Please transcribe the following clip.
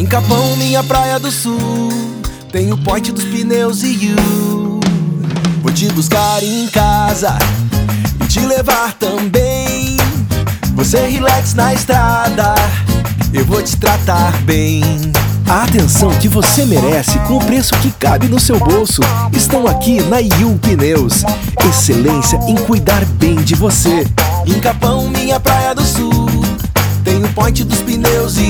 Em Capão, minha praia do sul, tem o point dos pneus e you. Vou te buscar em casa e te levar também. Você é relax na estrada, eu vou te tratar bem. A atenção que você merece com o preço que cabe no seu bolso estão aqui na Yum Pneus. Excelência em cuidar bem de você. Em Capão, minha praia do sul, tem o point dos pneus e